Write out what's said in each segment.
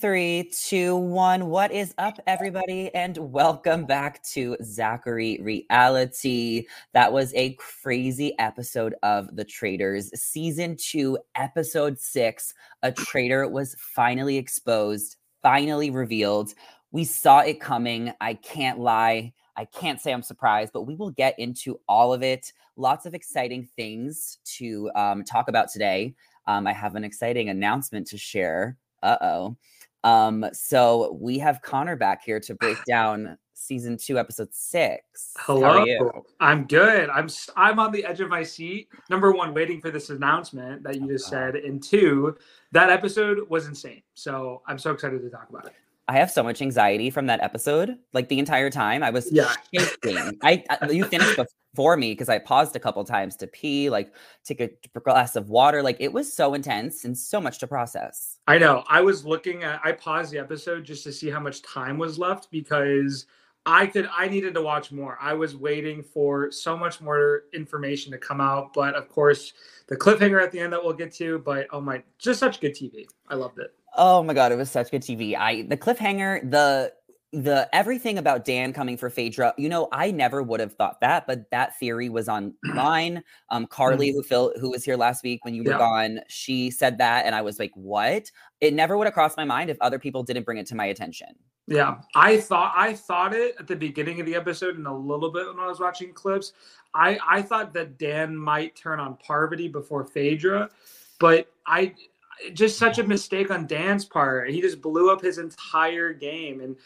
three, two, one. What is up, everybody? And welcome back to Zachary Reality. That was a crazy episode of The Traitors, season two, episode six. A traitor was finally exposed, finally revealed. We saw it coming. I can't lie. I can't say I'm surprised, but we will get into all of it. Lots of exciting things to um, talk about today. Um, I have an exciting announcement to share. Uh oh. Um, so we have Connor back here to break down season two, episode six. Hello. I'm good. I'm I'm on the edge of my seat. Number one, waiting for this announcement that you just said, and two, that episode was insane. So I'm so excited to talk about it. I have so much anxiety from that episode. Like the entire time, I was yeah. shaking. I, I you finished before me because I paused a couple times to pee, like take a glass of water. Like it was so intense and so much to process. I know. I was looking at. I paused the episode just to see how much time was left because I could. I needed to watch more. I was waiting for so much more information to come out, but of course, the cliffhanger at the end that we'll get to. But oh my, just such good TV. I loved it. Oh my god, it was such good TV. I the cliffhanger, the the everything about Dan coming for Phaedra, you know, I never would have thought that, but that theory was online. Um, Carly, mm-hmm. who Phil, who was here last week when you were yeah. gone, she said that, and I was like, "What?" It never would have crossed my mind if other people didn't bring it to my attention. Yeah, I thought I thought it at the beginning of the episode and a little bit when I was watching clips. I I thought that Dan might turn on Parvati before Phaedra, but I just such a mistake on Dan's part. He just blew up his entire game. And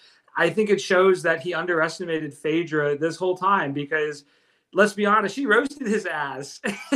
I think it shows that he underestimated Phaedra this whole time because let's be honest, she roasted his ass.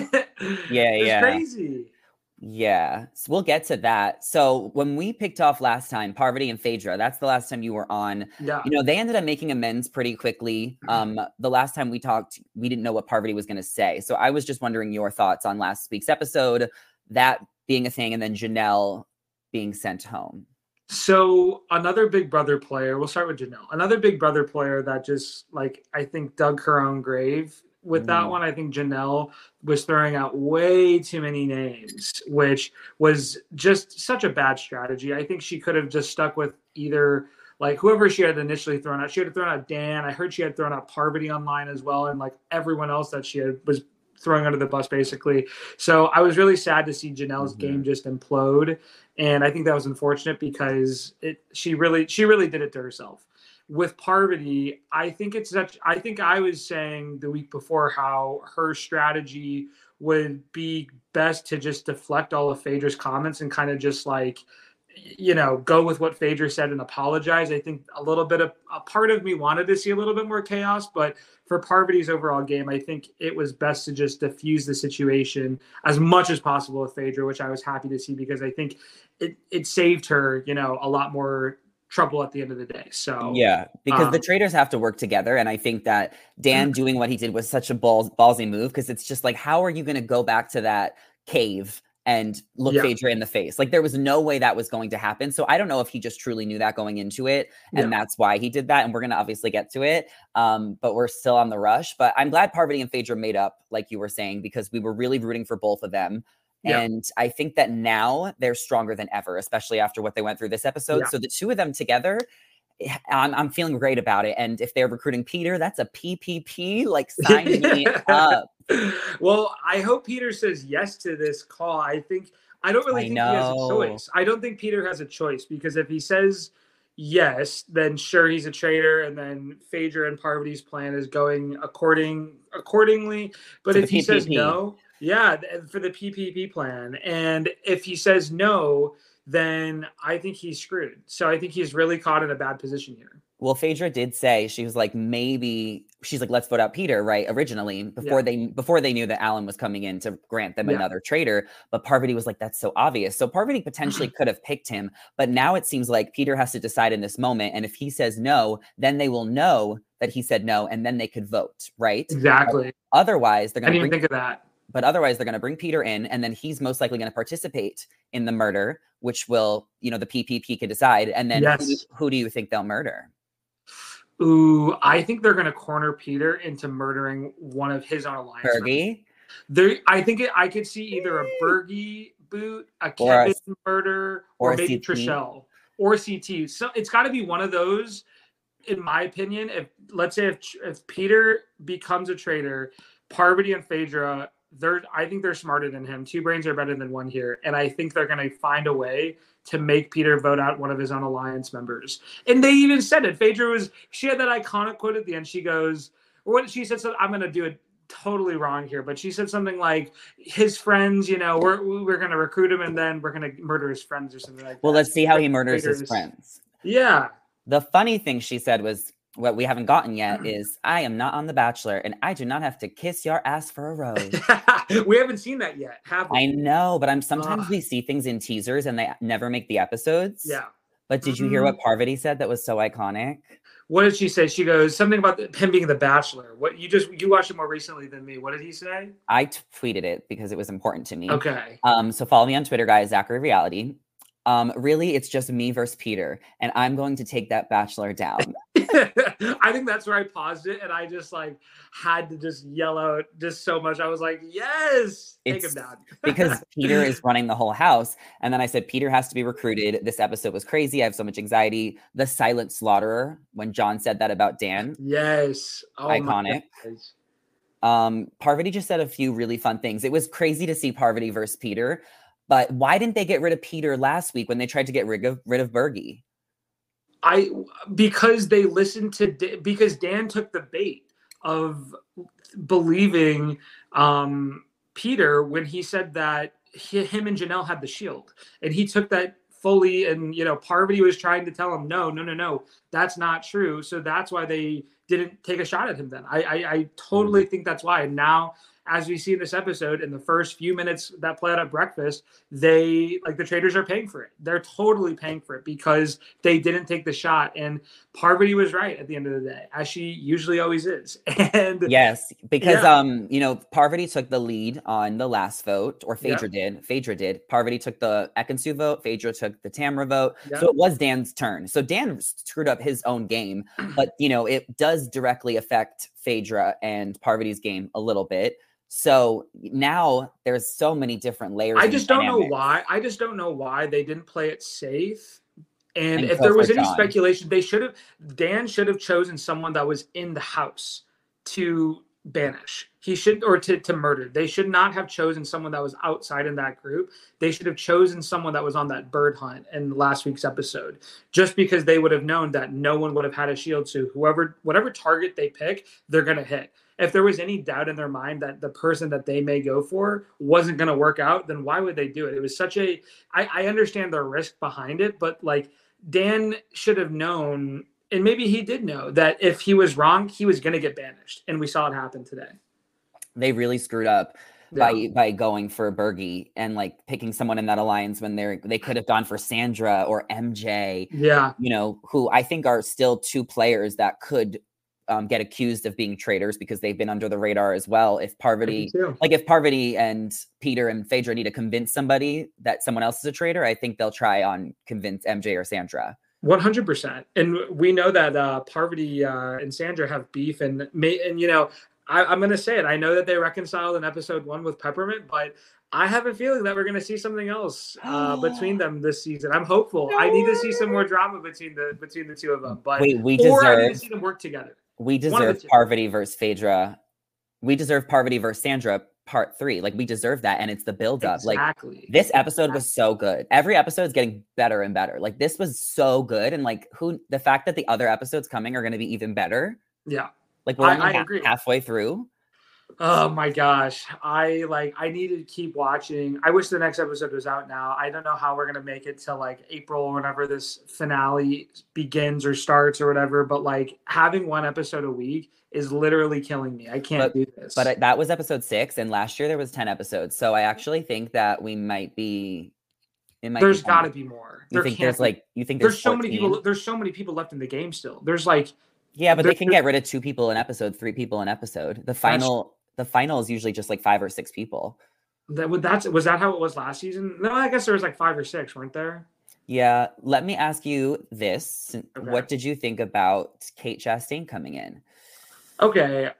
yeah, yeah. crazy. Yeah, so we'll get to that. So when we picked off last time, Parvati and Phaedra, that's the last time you were on. Yeah. You know, they ended up making amends pretty quickly. Um, the last time we talked, we didn't know what Parvati was going to say. So I was just wondering your thoughts on last week's episode, that being a thing, and then Janelle being sent home. So another Big Brother player. We'll start with Janelle. Another Big Brother player that just like I think dug her own grave with mm. that one. I think Janelle was throwing out way too many names, which was just such a bad strategy. I think she could have just stuck with either like whoever she had initially thrown out. She had thrown out Dan. I heard she had thrown out Parvati online as well, and like everyone else that she had was throwing under the bus basically. So I was really sad to see Janelle's mm-hmm. game just implode, and I think that was unfortunate because it she really she really did it to herself. With Parvati, I think it's such. I think I was saying the week before how her strategy would be best to just deflect all of Phaedra's comments and kind of just like you know, go with what Phaedra said and apologize. I think a little bit of a part of me wanted to see a little bit more chaos, but for Parvati's overall game, I think it was best to just diffuse the situation as much as possible with Phaedra, which I was happy to see because I think it it saved her, you know, a lot more trouble at the end of the day. So yeah, because um, the traitors have to work together, and I think that Dan doing what he did was such a balls, ballsy move because it's just like, how are you going to go back to that cave and look yeah. Phaedra in the face. Like there was no way that was going to happen. So I don't know if he just truly knew that going into it, and yeah. that's why he did that. And we're gonna obviously get to it, um, but we're still on the rush. But I'm glad Parvati and Phaedra made up, like you were saying, because we were really rooting for both of them. Yeah. And I think that now they're stronger than ever, especially after what they went through this episode. So the two of them together, I'm, I'm feeling great about it. And if they're recruiting Peter, that's a PPP. Like sign me up well, I hope Peter says yes to this call. I think I don't really I think know. he has a choice. I don't think Peter has a choice because if he says yes, then sure he's a traitor, and then Phaedra and Parvati's plan is going according accordingly. But if he says no, yeah, for the PPP plan, and if he says no, then I think he's screwed. So I think he's really caught in a bad position here. Well, Phaedra did say she was like maybe she's like let's vote out Peter right originally before yeah. they before they knew that Alan was coming in to grant them yeah. another traitor. But Parvati was like that's so obvious. So Parvati potentially could have picked him, but now it seems like Peter has to decide in this moment. And if he says no, then they will know that he said no, and then they could vote right. Exactly. But otherwise, they're going to I didn't think of that. But otherwise, they're going to bring Peter in, and then he's most likely going to participate in the murder, which will, you know, the PPP could decide. And then yes. who, who do you think they'll murder? Ooh, I think they're going to corner Peter into murdering one of his own alliance. Bergie? There, I think it, I could see either a Bergie boot, a Kevin or a, murder, or, or maybe Trishelle. or CT. So it's got to be one of those, in my opinion. If let's say if if Peter becomes a traitor, Parvati and Phaedra, they're I think they're smarter than him. Two brains are better than one here, and I think they're going to find a way to make Peter vote out one of his own alliance members. And they even said it. Phaedra was she had that iconic quote at the end. She goes, what she said. So I'm going to do it totally wrong here, but she said something like his friends, you know, we're we're gonna recruit him and then we're gonna murder his friends or something like well, that. Well let's see how he murders his friends. Yeah. The funny thing she said was what we haven't gotten yet is I am not on The Bachelor and I do not have to kiss your ass for a rose. we haven't seen that yet, have we? I know, but I'm sometimes we see things in teasers and they never make the episodes. Yeah. But did you hear Mhm. what Parvati said that was so iconic? What did she say? She goes something about the, him being the bachelor. What you just you watched it more recently than me. What did he say? I t- tweeted it because it was important to me. Okay. Um, so follow me on Twitter, guys, Zachary Reality. Um, really, it's just me versus Peter, and I'm going to take that bachelor down. I think that's where I paused it and I just like had to just yell out just so much. I was like, yes, take It's- him down. because Peter is running the whole house. And then I said, Peter has to be recruited. This episode was crazy. I have so much anxiety. The silent slaughterer, when John said that about Dan, yes. Oh iconic. Um, Parvati just said a few really fun things. It was crazy to see Parvati versus Peter, but why didn't they get rid of Peter last week when they tried to get rid of rid of Bergie? I because they listened to because Dan took the bait of believing um, Peter when he said that he, him and Janelle had the shield, and he took that fully. And you know, Parvati was trying to tell him, no, no, no, no, that's not true. So that's why they didn't take a shot at him. Then I, I, I totally think that's why. And now. As we see in this episode, in the first few minutes that play out at breakfast, they like the traitors are paying for it. They're totally paying for it because they didn't take the shot. And Parvati was right at the end of the day, as she usually always is. And Yes, because Yeah. um, you know, Parvati took the lead on the last vote, or Yeah. Phaedra did. Phaedra did. Parvati took the Ekin-Su vote. Phaedra took the Tamra vote. Yeah. So it was Dan's turn. So Dan screwed up his own game, but you know, it does directly affect Phaedra and Parvati's game a little bit. So now there's so many different layers. I just don't know why. I just don't know why they didn't play it safe. And, And if there was any John. speculation, they should have Dan should have chosen someone that was in the house to banish. He should or to, to murder. They should not have chosen someone that was outside in that group. They should have chosen someone that was on that bird hunt in last week's episode. Just because they would have known that no one would have had a shield. So whoever whatever target they pick, they're gonna hit. If there was any doubt in their mind that the person that they may go for wasn't going to work out, then why would they do it? It was such a. I, I understand the risk behind it, but like Dan should have known, and maybe he did know that if he was wrong, he was going to get banished, and we saw it happen today. They really screwed up Yeah. by by going for Bergie and like picking someone in that alliance when they're they could have gone for Sandra or MJ. Yeah, you know, who I think are still two players that could um, get accused of being traitors because they've been under the radar as well. If Parvati, like if Parvati and Peter and Phaedra need to convince somebody that someone else is a traitor, I think they'll try on convince MJ or Sandra. One hundred percent, and we know that uh, Parvati uh, and Sandra have beef, and may, and you know, I, I'm going to say it. I know that they reconciled in episode one with Peppermint, but I have a feeling that we're going to see something else uh, between them this season. I'm hopeful. I need to see some more drama between the between the two of them, but Wait, we or I need to see them work together. We one of the deserve. Parvati versus Phaedra. We deserve Parvati versus Sandra part three. Like we deserve that, and it's the build up. Like this episode was so good. Every episode is getting better and better. Like this was so good, and like who the fact that the other episodes coming are going to be even better. yeah. Like we're I- only I halfway through. Oh my gosh. I like I need to keep watching. I wish the next episode was out now. I don't know how we're gonna make it till like April whenever this finale begins or starts or whatever, but like having one episode a week is literally killing me. I can't do this. But that was episode six, and last year there was ten episodes. So I actually think that we might be. It might. there's be gotta be more. You There think there's be. like you think there's there's, so many people there's so many people left in the game still. There's like Yeah, but they can get rid of two people an episode, three people an episode. The final, the final is usually just like five or six people. that would that's was that how it was last season? No, I guess there was like five or six, weren't there? Yeah. Let me ask you this: Okay. What did you think about Kate Chastain coming in? okay,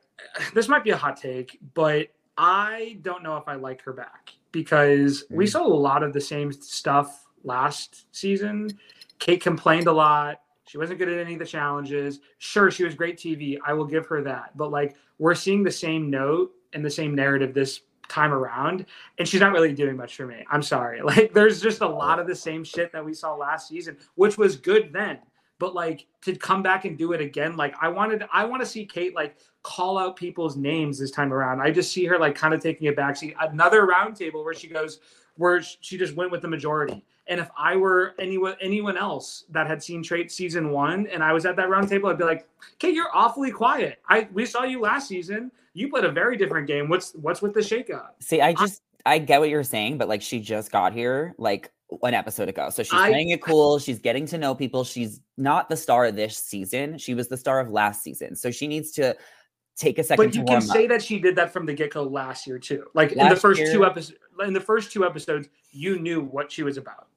this might be a hot take, but I don't know if I like her back because we Mm. saw a lot of the same stuff last season. Kate complained a lot. She wasn't good at any of the challenges. Sure, she was great TV. I will give her that. But like we're seeing the same note and the same narrative this time around and she's not really doing much for me. I'm sorry. Like there's just a lot of the same shit that we saw last season, which was good then. But like to come back and do it again, like I wanted I want to see Kate like call out people's names this time around. I just see her like kind of taking a backseat. Another roundtable where she goes, where she just went with the majority. And if I were anyone anyone else that had seen Trait season one and I was at that roundtable, I'd be like, "Okay, you're awfully quiet. I we saw you last season. You played a very different game. What's what's with the shakeup?" See, I just I, I get what you're saying, but like she just got here like an episode ago, so she's I- playing it cool. She's getting to know people. She's not the star of this season. She was the star of last season, so she needs to take a second But you can up. say that she did that from the get go last year too. Like in the first year- two episodes, in the first two episodes, you knew what she was about.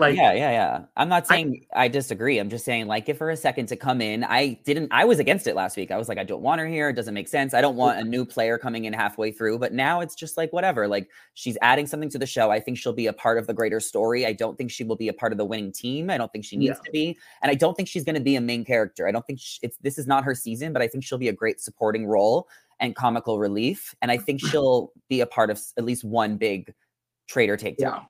Like yeah, yeah, yeah. I'm not saying I, disagree. I'm just saying, like, give her a second to come in. I didn't. I was against it last week. I was like, I don't want her here. It doesn't make sense. I don't want a new player coming in halfway through. But now it's just like whatever. Like she's adding something to the show. I think she'll be a part of the greater story. I don't think she will be a part of the winning team. I don't think she needs Yeah. to be, and I don't think she's going to be a main character. I don't think sh it's this is not her season. But I think she'll be a great supporting role and comical relief. And I think she'll be a part of at least one big traitor takedown. Yeah.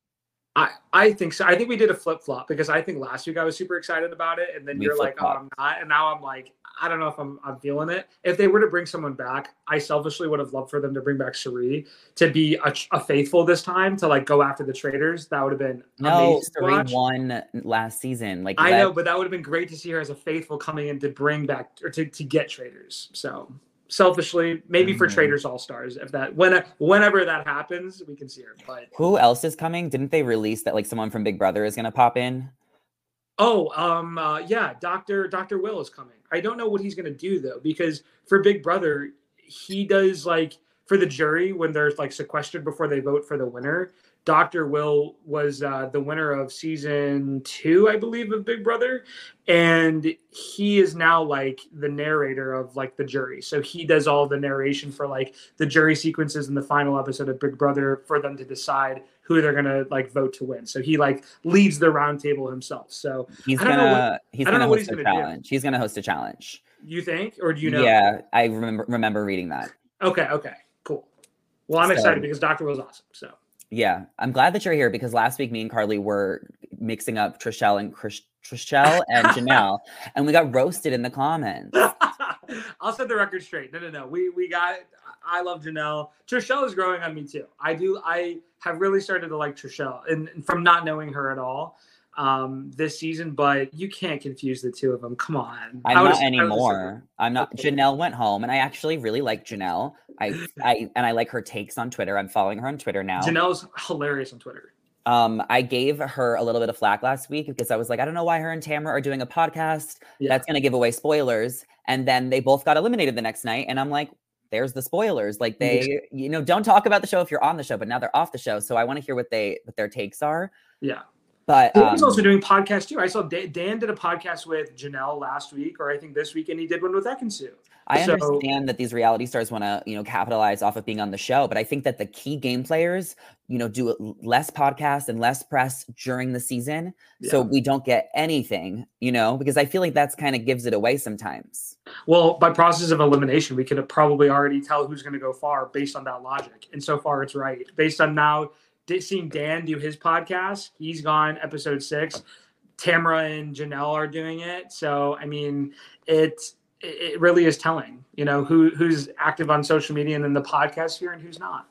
I, I think so. I think we did a flip flop because I think last week I was super excited about it, and then We you're like, "Oh. I'm not," and now I'm like, I don't know if I'm I'm feeling it. If they were to bring someone back, I selfishly would have loved for them to bring back Cirie to be a, a faithful this time to like go after the traitors. That would have been No, Cirie won last season. Like I know, but that would have been great to see her as a faithful coming in to bring back or to, to get traitors. So selfishly, maybe for Mhm. traitors all stars, if that when whenever that happens, we can see her. But Who else is coming? Didn't they release that like someone from Big Brother is gonna pop in? oh, um, uh, yeah, Doctor Doctor Will is coming. I don't know what he's gonna do though, because for Big Brother, he does like for the jury when they're like sequestered before they vote for the winner. Dr. Will was uh, the winner of season two, I believe, of Big Brother, and he is now like the narrator of like the jury. So he does all the narration for like the jury sequences in the final episode of Big Brother for them to decide who they're gonna like vote to win. So he like leads the roundtable himself. So He's I don't know gonna what- he's gonna host he's a gonna do. challenge. He's gonna host a challenge. you think, or do you know? Yeah, I remember remember reading that. Okay. Okay. Cool. Well, I'm So- excited because Dr. Will's awesome. So. Yeah, I'm glad that you're here because last week me and Carly were mixing up Trishelle and Chris, Trishelle and Janelle, and we got roasted in the comments. I'll set the record straight. No, no, no. We we got. I love Janelle. Trishelle is growing on me too. I do. I have really started to like Trishelle, and and from not knowing her at all um this season. But you can't confuse the two of them. Come on. I'm not anymore. I'm not. Okay. Janelle went home, and I actually really like Janelle. I, I and I like her takes on Twitter. I'm following her on Twitter now. Janelle's hilarious on Twitter. Um, I gave her a little bit of flack last week because I was like, I don't know why her and Tamra are doing a podcast. Yeah. That's gonna give away spoilers. And then they both got eliminated the next night, and I'm like, there's the spoilers. Like they, you know, don't talk about the show if you're on the show, but now they're off the show. So I want to hear what they what their takes are. Yeah. But um, also doing podcasts too. I saw Dan, Dan did a podcast with Janelle last week, or I think this week, and he did one with Ekin-Su. I So- understand that these reality stars want to, you know, capitalize off of being on the show, but I think that the key game players, you know, do less podcasts and less press during the season, so we don't get anything, you know, because I feel like that's kind of gives it away sometimes. Well, by process of elimination, we could probably already tell who's going to go far based on that logic. And so far, it's right. Based on now di- seeing Dan do his podcast, he's gone episode six. Tamra and Janelle are doing it. So, I mean, it it really is telling, you know, who who's active on social media and in the podcast here and who's not.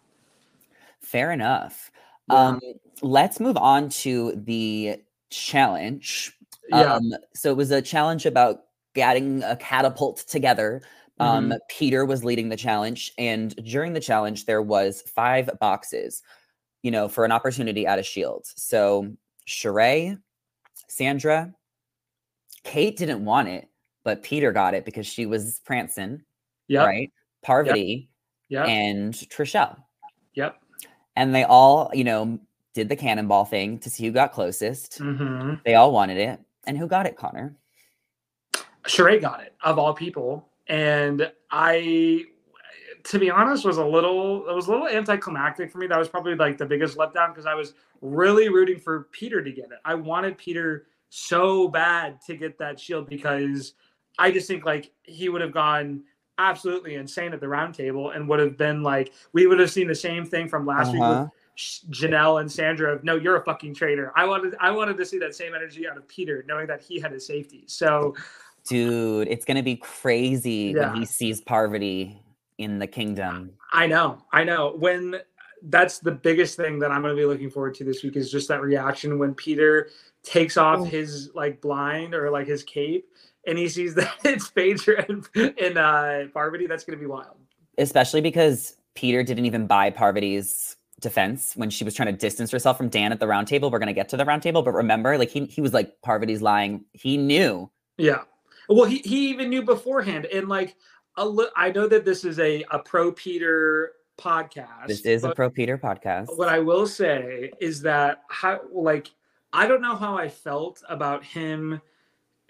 Fair enough. Yeah. Um, let's move on to the challenge. Yeah. Um, so it was a challenge about getting a catapult together. Um, Mm-hmm. Peter was leading the challenge, and during the challenge, there was five boxes, you know, for an opportunity at a shield. So Sheree, Sandra, Kate didn't want it, but Peter got it because she was prancing, Yep. right? Parvati Yep. and Trishelle Yep. and they all, you know, did the cannonball thing to see who got closest. hmm They all wanted it, and who got it, Connor? Sheree got it of all people, and I, to be honest, was a little it was a little anticlimactic for me. That was probably like the biggest letdown because I was really rooting for Peter to get it. I wanted Peter so bad to get that shield because I just think like he would have gone absolutely insane at the round table and would have been like we would have seen the same thing from last uh-huh. week with. Janelle and Sandra of no, you're a fucking traitor. I wanted I wanted to see that same energy out of Peter, knowing that he had his safety. So dude, it's gonna be crazy yeah. when he sees Parvati in the kingdom. I know, I know. When that's the biggest thing that I'm gonna be looking forward to this week is just that reaction when Peter takes off oh. his like blind or like his cape and he sees that it's Phaedra and, and uh Parvati. That's gonna be wild. Especially because Peter didn't even buy Parvati's defense when she was trying to distance herself from Dan at the round table. We're gonna get to the round table, but remember, like he he was like Parvati's lying. He knew. Yeah. Well, he he even knew beforehand, and like a li- I know that this is a a pro Peter podcast. This is a pro Peter podcast. What I will say is that how like I don't know how I felt about him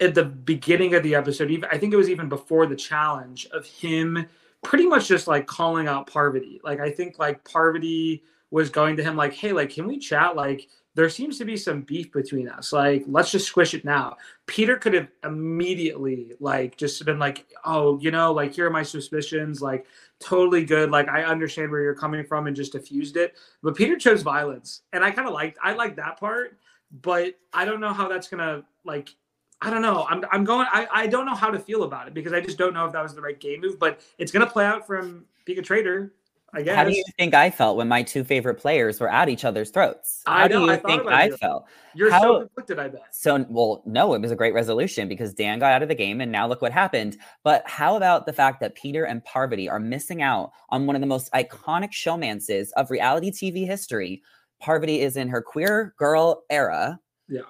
at the beginning of the episode. Even I think it was even before the challenge of him pretty much just like calling out Parvati. Like I think like Parvati was going to him like, "Hey, like, can we chat? Like, there seems to be some beef between us. Like, let's just squish it now." Peter could have immediately like just been like, "Oh, you know, like here are my suspicions. Like, totally good. Like, I understand where you're coming from," and just diffused it. But Peter chose violence, and I kind of liked I like that part. But I don't know how that's gonna like I don't know. I'm, I'm going. I, I don't know how to feel about it because I just don't know if that was the right game move. But it's going to play out from being a Traitor I guess. How do you think I felt when my two favorite players were at each other's throats? How I know, do you I think I you. felt? You're How, so conflicted, I bet. So, well, no, it was a great resolution because Dan got out of the game and now look what happened. But how about the fact that Peter and Parvati are missing out on one of the most iconic showmances of reality TV history? Parvati is in her queer girl era. Yeah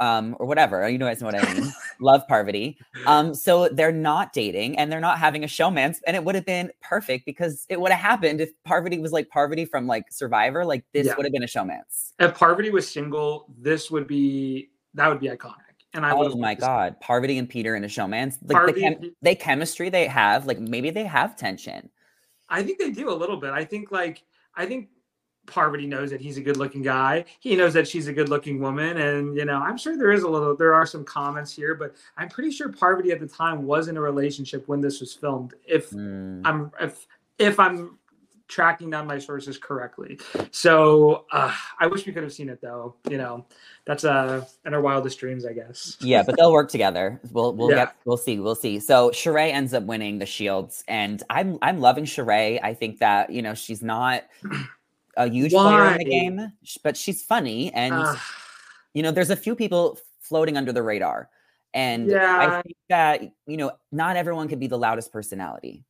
um, or whatever. You guys know what I mean. Love Parvati. Um, so they're not dating and they're not having a showmance, and it would have been perfect because it would have happened if Parvati was like Parvati from like Survivor. Like this yeah. would have been a showmance. If Parvati was single, this would be that would be iconic. And I oh my god, Parvati and Peter in a showmance. Like Parvati, the chem- they chemistry they have, like maybe they have tension. I think they do a little bit. I think like I think Parvati knows that he's a good looking guy. He knows that she's a good looking woman. And, you know, I'm sure there is a little, there are some comments here, but I'm pretty sure Parvati at the time was in a relationship when this was filmed. If mm. I'm, if, if I'm tracking down my sources correctly. So uh, I wish we could have seen it though. You know, that's uh in our wildest dreams, I guess. Yeah, but they'll work together. We'll we'll yeah. get we'll see we'll see. So Sheree ends up winning the shields, and I'm I'm loving Sheree. I think that you know she's not a huge Why? player in the game, but she's funny. And, uh, you know, there's a few people floating under the radar. And yeah. I think that, you know, not everyone can be the loudest personality.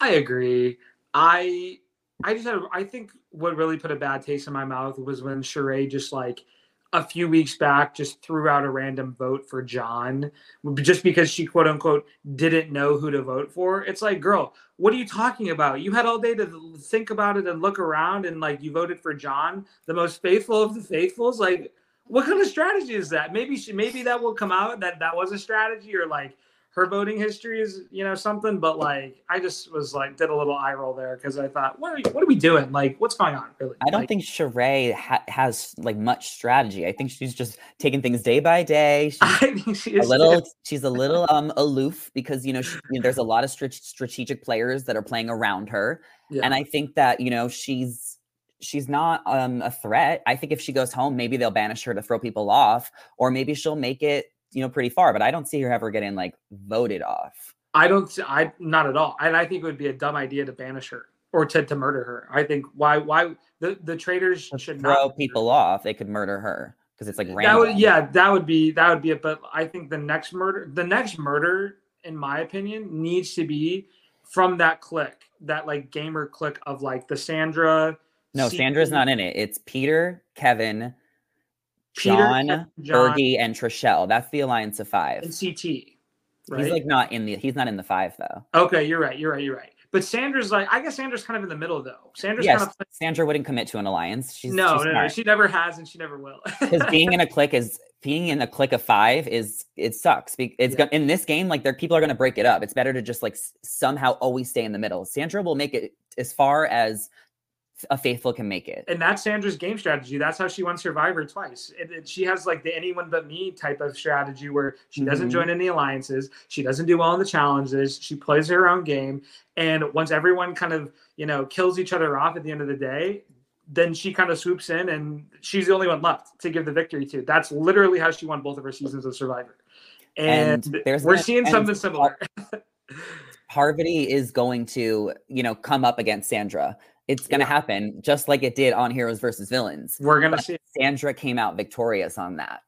I agree. I I just had I think what really put a bad taste in my mouth was when Sheree just like a few weeks back just threw out a random vote for John just because she quote unquote didn't know who to vote for. It's like, girl, what are you talking about? You had all day to think about it and look around and like you voted for John, the most faithful of the faithfuls. Like, what kind of strategy is that? Maybe she, maybe that will come out that that was a strategy or like her voting history is you know something but like i just was like did a little eye roll there because i thought what are, we, what are we doing? Like what's going on really? I don't like, think Sheree ha- has like much strategy. I think she's just taking things day by day. She's i think she is a little she's a little um aloof because you know, she, you know there's a lot of st- strategic players that are playing around her. Yeah. and i think that you know she's she's not um, a threat. I think if she goes home, maybe they'll banish her to throw people off, or maybe she'll make it you know pretty far, but I don't see her ever getting like voted off. I don't. I not at all. And I think it would be a dumb idea to banish her or to, to murder her. I think why why the the traitors should throw people off. They could murder her because it's like random. That would, yeah, that would be that would be it. But I think the next murder, the next murder, in my opinion, needs to be from that clique, that like gamer clique of like the Sandra. No, Sandra's not in it. It's Peter, Kevin, John, John and Trishelle. That's the alliance of five. And CT. Right? He's like not in the he's not in the five though. Okay, you're right. You're right. You're right. But Sandra's like I guess Sandra's kind of in the middle though. Sandra's yes, kind of Sandra wouldn't commit to an alliance. She's no, she's no, no, she never has and she never will. Because being in a clique is being in a clique of five is it sucks. It's yeah. in this game like there people are going to break it up. It's better to just like somehow always stay in the middle. Sandra will make it as far as a faithful can make it. And that's Sandra's game strategy. That's how she won Survivor twice. And, and she has like the anyone but me type of strategy where she doesn't mm-hmm. join any alliances. She doesn't do well in the challenges. She plays her own game. And once everyone kind of, you know, kills each other off at the end of the day, then she kind of swoops in and she's the only one left to give the victory to. That's literally how she won both of her seasons of Survivor. And, and there's we're seeing something similar. Parvati is going to, you know, come up against Sandra. It's going to yeah. happen just like it did on Heroes versus Villains. We're going to see Sandra came out victorious on that.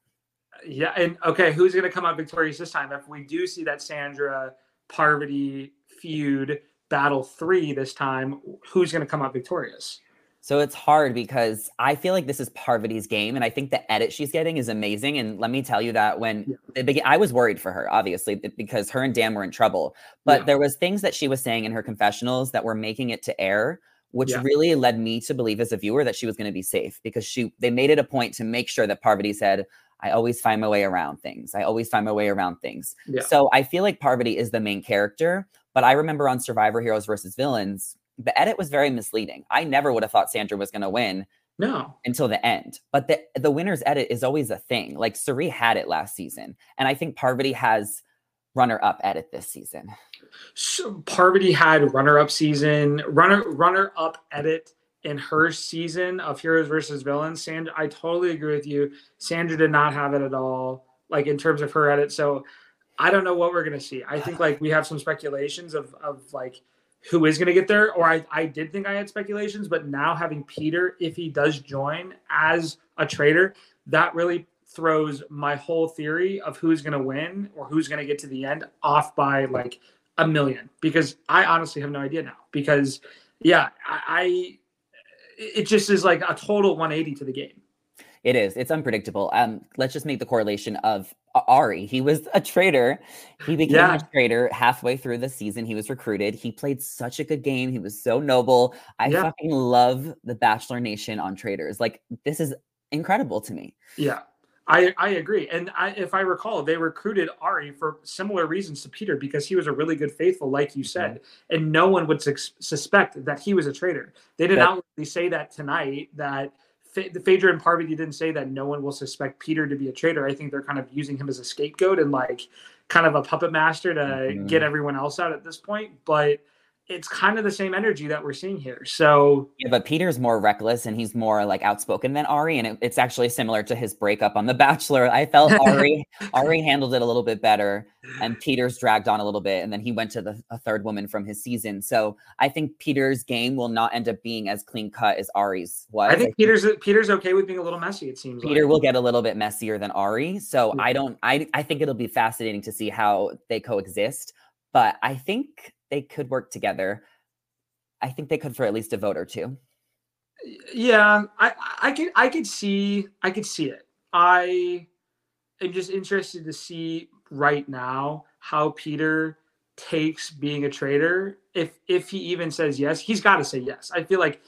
Yeah, and okay, who's going to come out victorious this time? If we do see that Sandra Parvati feud battle 3 this time, who's going to come out victorious? So it's hard because I feel like this is Parvati's game, and I think the edit she's getting is amazing. And let me tell you that when yeah. began, I was worried for her, obviously, because her and Dan were in trouble. But yeah. there was things that she was saying in her confessionals that were making it to air, which yeah. really led me to believe as a viewer that she was going to be safe because she they made it a point to make sure that Parvati said, "I always find my way around things. I always find my way around things." So I feel like Parvati is the main character. But I remember on Survivor Heroes versus Villains the edit was very misleading. I never would have thought Sandra was going to win. No. Until the end. But the the winner's edit is always a thing. Like Cirie had it last season. And I think Parvati has runner up edit this season. So Parvati had runner up season, runner runner up edit in her season of Heroes versus Villains. Sandra, I totally agree with you. Sandra did not have it at all, like in terms of her edit. So I don't know what we're gonna see. I think like we have some speculations of of like who is to get there. Or I, I did think I had speculations, but now having Peter, if he does join as a traitor, that really throws my whole theory of who's going to win or who's going to get to the end off by like a million because I honestly have no idea now. Because, yeah, I, I it just is like a total 180 to the game. It is. It's unpredictable. Um, let's just make the correlation of Arie. He was a traitor. He became yeah. a traitor halfway through the season. He was recruited. He played such a good game. He was so noble. I yeah. fucking love the Bachelor Nation on traitors. Like this is incredible to me. Yeah. I, I agree. And I, if I recall, they recruited Arie for similar reasons to Peter because he was a really good faithful, like you said, mm-hmm. and no one would su- suspect that he was a traitor. They did not really say that tonight that the Phaedra and Parvati didn't say that no one will suspect Peter to be a traitor. I think they're kind of using him as a scapegoat and like kind of a puppet master to mm-hmm. get everyone else out at this point. But it's kind of the same energy that we're seeing here. So yeah, but Peter's more reckless and he's more like outspoken than Arie, and it, it's actually similar to his breakup on The Bachelor. I felt Arie Arie handled it a little bit better, and Peter's dragged on a little bit, and then he went to the a third woman from his season. So I think Peter's game will not end up being as clean cut as Arie's was. I think Peter's Peter's okay with being a little messy. It seems Peter like. will get a little bit messier than Arie. So I don't. I I think it'll be fascinating to see how they coexist. But I think they could work together. I think they could for at least a vote or two. Yeah, I I could I could see I could see it. I am just interested to see right now how Peter takes being a traitor. If if he even says yes, he's got to say yes. I feel like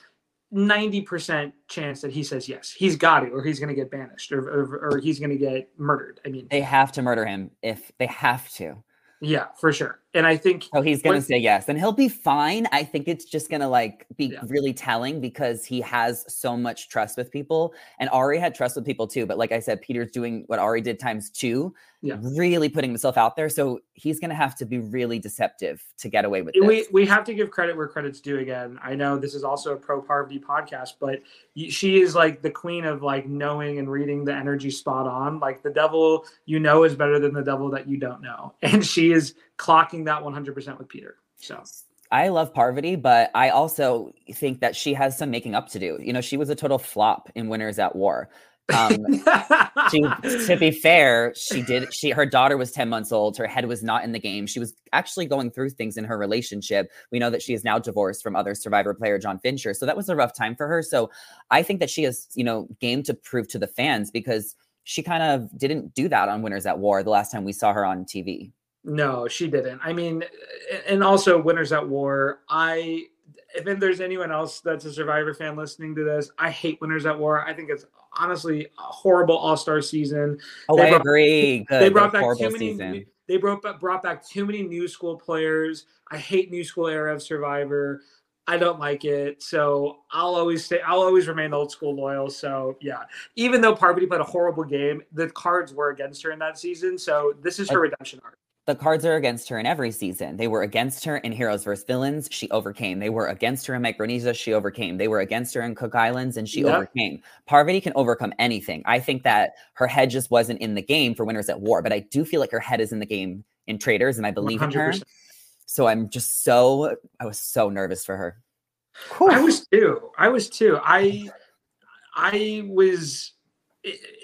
90% chance that he says yes. He's got to, or he's going to get banished, or, or, or he's going to get murdered. I mean, they have to murder him if they have to. Yeah, for sure. And I think Oh, he's gonna say yes. And he'll be fine. I think it's just gonna like be yeah. really telling because he has so much trust with people. And Arie had trust with people too. But like I said, Peter's doing what Arie did times two, yeah. really putting himself out there. So he's gonna have to be really deceptive to get away with it. We we have to give credit where credit's due again. I know this is also a pro Parvati podcast, but she is like the queen of like knowing and reading the energy spot on. Like the devil you know is better than the devil that you don't know. And she is clocking that 100% with Peter. So I love Parvati, but I also think that she has some making up to do. You know, she was a total flop in Winners at War. Um, she, to be fair, she did. She her daughter was ten months old. Her head was not in the game. She was actually going through things in her relationship. We know that she is now divorced from other Survivor player John Fincher. So that was a rough time for her. So I think that she has, you know, game to prove to the fans because she kind of didn't do that on Winners at War the last time we saw her on TV. No, she didn't. I mean, and also Winners at War. I if there's anyone else that's a Survivor fan listening to this, I hate Winners at War. I think it's honestly a horrible All Star season. Oh, they I brought, agree. Good, they brought back too many. Season. They brought brought back too many new school players. I hate new school era of Survivor. I don't like it. So I'll always stay. I'll always remain old school loyal. So yeah, even though Parvati played a horrible game, the cards were against her in that season. So this is her redemption arc. The cards are against her in every season. They were against her in Heroes vs. Villains. She overcame. They were against her in Micronesia. She overcame. They were against her in Cook Islands and she yep. overcame. Parvati can overcome anything. I think that her head just wasn't in the game for Winners at War, but I do feel like her head is in the game in Traitors and I believe 100%. in her. So I'm just so, I was so nervous for her. Whew. I was too. I was too. I, I was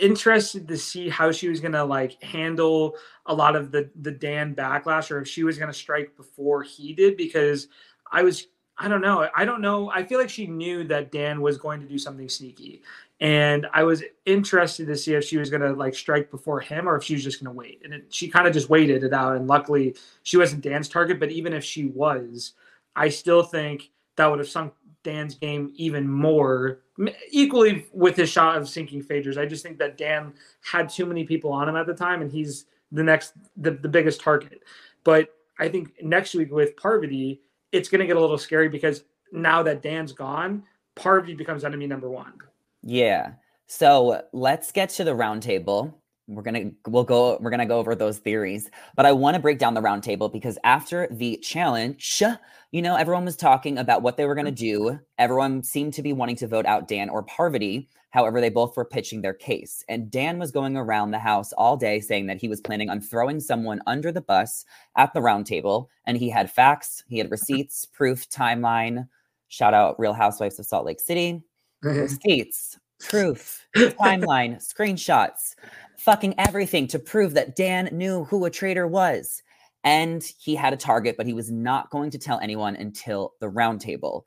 interested to see how she was going to like handle a lot of the the Dan backlash or if she was going to strike before he did because I was I don't know I don't know I feel like she knew that Dan was going to do something sneaky. And I was interested to see if she was going to like strike before him or if she was just going to wait. And it, she kind of just waited it out and luckily she wasn't Dan's target but even if she was I still think that would have sunk Dan's game even more, equally with his shot of sinking Phaedra's. I just think that Dan had too many people on him at the time, and he's the next, the, the biggest target. But I think next week with Parvati, it's going to get a little scary because now that Dan's gone, Parvati becomes enemy number one. Yeah. So let's get to the roundtable. We're gonna we'll go we're gonna go over those theories, but I want to break down the roundtable because after the challenge, you know, everyone was talking about what they were gonna do. Everyone seemed to be wanting to vote out Dan or Parvati. However, they both were pitching their case, and Dan was going around the house all day saying that he was planning on throwing someone under the bus at the roundtable, and he had facts, he had receipts, proof, timeline. Shout out Real Housewives of Salt Lake City. Mm-hmm. receipts, proof, timeline, screenshots fucking everything to prove that Dan knew who a traitor was. And he had a target, but he was not going to tell anyone until the roundtable.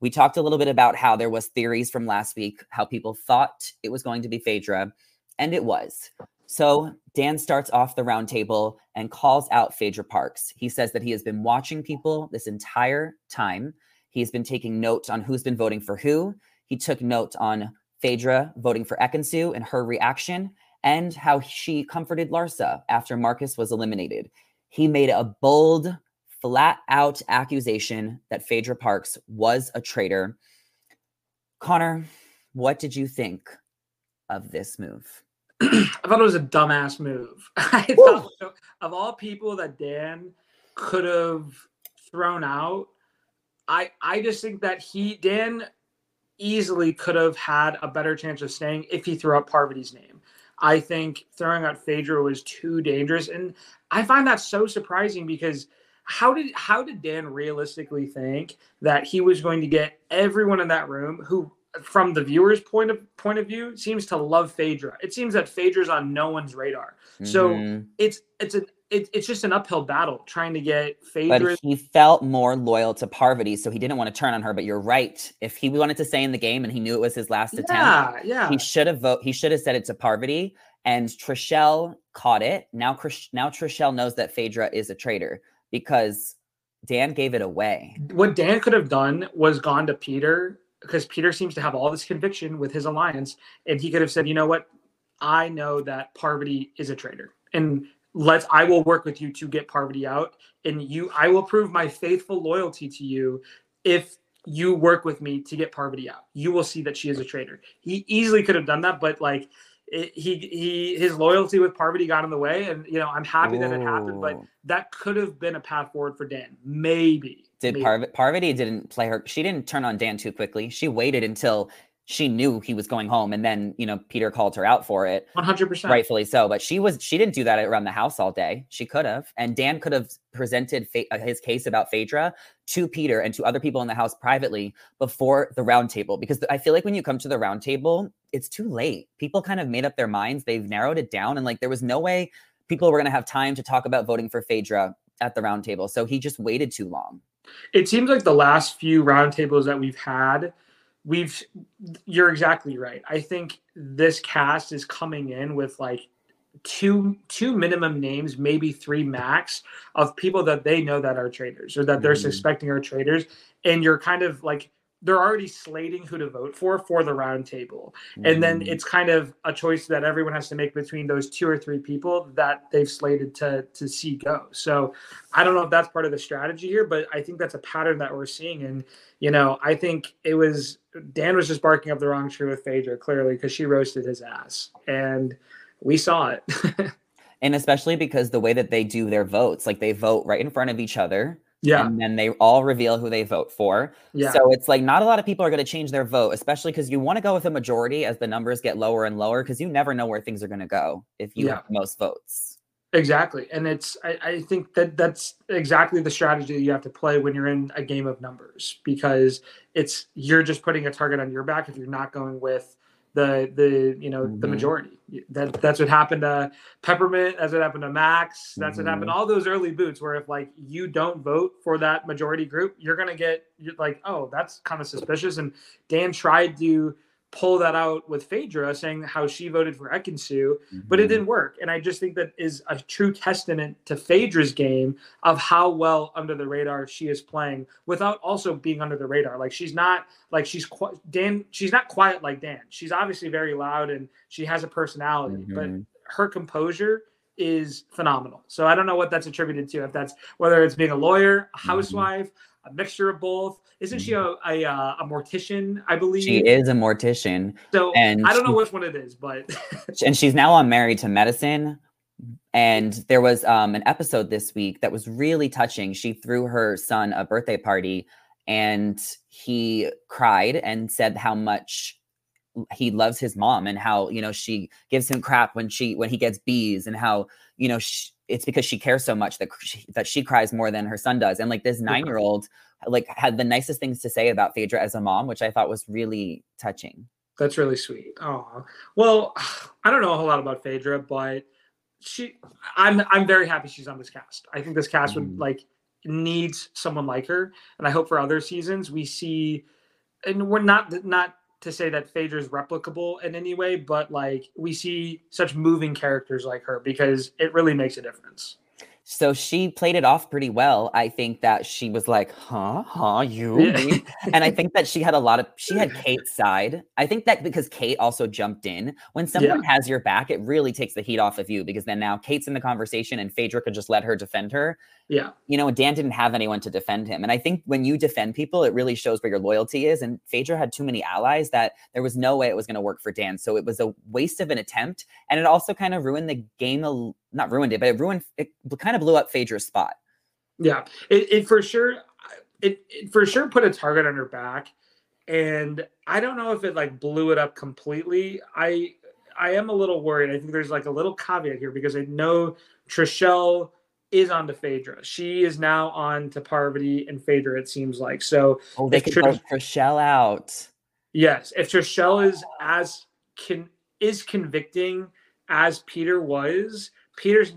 We talked a little bit about how there was theories from last week, how people thought it was going to be Phaedra, and it was. So Dan starts off the roundtable and calls out Phaedra Parks. He says that he has been watching people this entire time. He's been taking notes on who's been voting for who. He took note on Phaedra voting for Ekin-Su and her reaction and how she comforted Larsa after Marcus was eliminated. He made a bold, flat out accusation that Phaedra Parks was a traitor. Connor, what did you think of this move? I thought it was a dumbass move. I thought of all people that Dan could have thrown out, I I just think that he Dan easily could have had a better chance of staying if he threw out Parvati's name. I think throwing out Phaedra was too dangerous, and I find that so surprising because how did how did Dan realistically think that he was going to get everyone in that room who from the viewer's point of point of view seems to love Phaedra. It seems that Phaedra's on no one's radar. Mm-hmm. So it's it's an it, it's just an uphill battle trying to get Phaedra. But he felt more loyal to Parvati, so he didn't want to turn on her. But you're right. If he wanted to stay in the game and he knew it was his last attempt, yeah, yeah. he should have vote. He should have said it to Parvati, and Trishelle caught it. Now, now Trishelle knows that Phaedra is a traitor because Dan gave it away. What Dan could have done was gone to Peter because Peter seems to have all this conviction with his alliance, and he could have said, "You know what? I know that Parvati is a traitor." And let's i will work with you to get parvati out and you i will prove my faithful loyalty to you if you work with me to get parvati out. You will see that she is a traitor. He easily could have done that but like it, he he his loyalty with parvati got in the way and you know i'm happy Ooh. that it happened but that could have been a path forward for dan. Maybe. Did. Parv- parvati didn't play her she didn't turn on dan too quickly. She waited until she knew he was going home and then you know peter called her out for it. 100% rightfully so but she was she didn't do that around the house all day. She could have and dan could have presented Fa- uh, his case about phaedra to peter and to other people in the house privately before the roundtable because i feel like when you come to the roundtable it's too late. People kind of made up their minds. They've narrowed it down and like there was no way people were going to have time to talk about voting for phaedra at the roundtable so he just waited too long. It seems like the last few roundtables that we've had we've you're exactly right. I think this cast is coming in with like two two minimum names, maybe three max of people that they know that are traitors or that they're mm-hmm. suspecting are traitors. And you're kind of like they're already slating who to vote for for the roundtable, mm-hmm. and then mm-hmm. it's kind of a choice that everyone has to make between those two or three people that they've slated to to see go. So I don't know if that's part of the strategy here, but I think that's a pattern that we're seeing. And you know, I think it was Dan was just barking up the wrong tree with Phaedra clearly because she roasted his ass, and we saw it. and especially because the way that they do their votes, like they vote right in front of each other yeah. And then they all reveal who they vote for. Yeah. So it's like not a lot of people are going to change their vote, especially because you want to go with a majority as the numbers get lower and lower because you never know where things are going to go if you yeah. have most votes. Exactly. And it's, I, I think that that's exactly the strategy that you have to play when you're in a game of numbers because it's, you're just putting a target on your back if you're not going with the the you know mm-hmm. the majority. That that's what happened to Peppermint. That's what happened to Maks. That's mm-hmm. what happened mm-hmm. all those early boots. Where if like you don't vote for that majority group, you're gonna get you're like, oh, that's kind of suspicious. And Dan tried to pull that out with Phaedra saying how she voted for Ekin-Su, mm-hmm. but it mm-hmm. didn't work. And I just think that is a true testament to Phaedra's game of how well under the radar she is playing without also being under the radar. Like she's not like she's qu- Dan, she's not quiet like Dan. She's obviously very loud and she has a personality, mm-hmm. but her composure is phenomenal. So I don't know what that's attributed to. If that's whether it's being a lawyer, a mm-hmm. housewife. A mixture of both. Isn't she a, a uh, a mortician? I believe she is a mortician. So and I don't know which one it is, but and she's now on Married to Medicine. And there was um, an episode this week that was really touching. She threw her son a birthday party, and he cried and said how much he loves his mom and how you know she gives him crap when she when he gets bees and how you know she, it's because she cares so much that she, that she cries more than her son does and like this nine year old like had the nicest things to say about Phaedra as a mom, which I thought was really touching. That's really sweet. Oh, well, I don't know a whole lot about Phaedra, but she, I'm, I'm very happy she's on this cast. I think this cast would mm-hmm. like needs someone like her, and I hope for other seasons we see. And we're not not to say that Phaedra is replicable in any way, but like we see such moving characters like her because it really makes a difference. So she played it off pretty well. I think that she was like, huh, huh, you. Yeah. and I think that she had a lot of, she had Kate's side. I think that because Kate also jumped in, when someone yeah. has your back, it really takes the heat off of you because then now Kate's in the conversation and Phaedra could just let her defend her. Yeah. You know, Dan didn't have anyone to defend him. And I think when you defend people, it really shows where your loyalty is. And Phaedra had too many allies that there was no way it was going to work for Dan. So it was a waste of an attempt. And it also kind of ruined the game, a, not ruined it, but it ruined, it kind of blew up Phaedra's spot. Yeah. It, it for sure, it, it for sure put a target on her back. And I don't know if it like blew it up completely. I, I am a little worried. I think there's like a little caveat here because I know Trishelle is on to Phaedra. She is now on to Parvati and Phaedra, it seems like. So oh, they could Tr- Trishelle out. Yes. If Trishelle is as can is convicting as Peter was, Peter's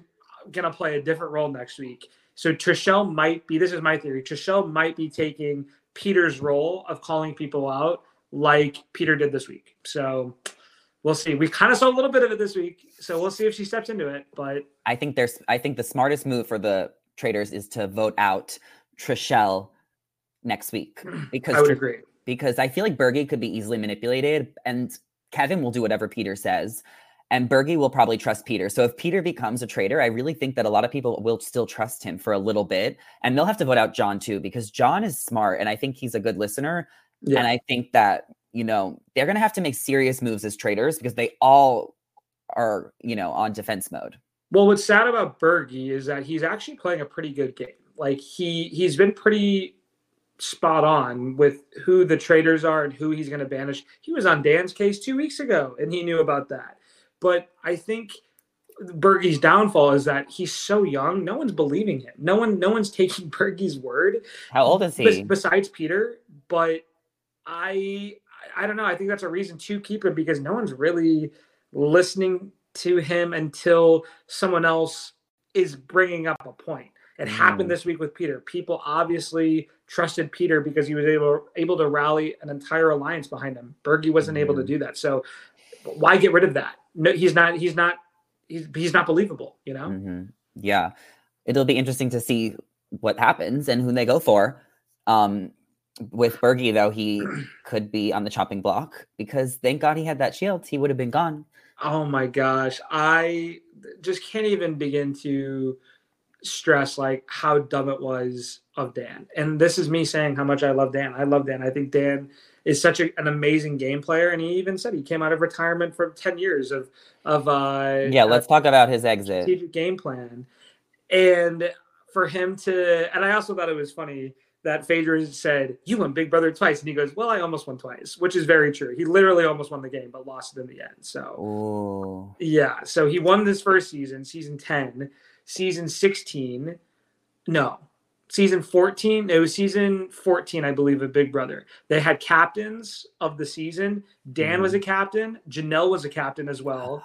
gonna play a different role next week. So Trishelle might be this is my theory. Trishelle might be taking Peter's role of calling people out like Peter did this week. So we'll see. We kind of saw a little bit of it this week, so we'll see if she steps into it. But I think there's, I think the smartest move for the traitors is to vote out Trishelle next week because I would agree because I feel like Bergie could be easily manipulated, and Kevin will do whatever Peter says. And Bergie will probably trust Peter. So if Peter becomes a traitor, I really think that a lot of people will still trust him for a little bit. And they'll have to vote out John too, because John is smart and I think he's a good listener. Yeah. And I think that you know, they're going to have to make serious moves as traitors because they all are, you know, on defense mode. Well, what's sad about Bergie is that he's actually playing a pretty good game. Like he he's been pretty spot on with who the traitors are and who he's going to banish. He was on Dan's case 2 weeks ago and he knew about that. But I think Bergie's downfall is that he's so young. No one's believing him. No one, no one's taking Bergie's word. How old is he? Besides Peter, but I I don't know. I think that's a reason to keep him because no one's really listening to him until someone else is bringing up a point. It mm. happened this week with Peter. People obviously trusted Peter because he was able able to rally an entire alliance behind him. Bergie wasn't mm. able to mm. do that. So why get rid of that? No, he's not. He's not. He's he's not believable. You know. Mm-hmm. Yeah, it'll be interesting to see what happens and who they go for. Um, with Bergie, though, he could be on the chopping block because thank God he had that shield. He would have been gone. Oh my gosh. I just can't even begin to stress like how dumb it was of Dan. And this is me saying how much I love Dan. I love Dan. I think Dan is such a, an amazing game player. And he even said he came out of retirement for 10 years of, of, uh, yeah, let's talk about his exit strategic game plan. And for him to, and I also thought it was funny that Phaedra said, You won Big Brother twice. And he goes, Well, I almost won twice, which is very true. He literally almost won the game, but lost it in the end. So, Ooh. yeah. So he won this first season, season 10, season 16. No, season 14. It was season 14, I believe, of Big Brother. They had captains of the season. Dan Mhm. was a captain, Janelle was a captain as well.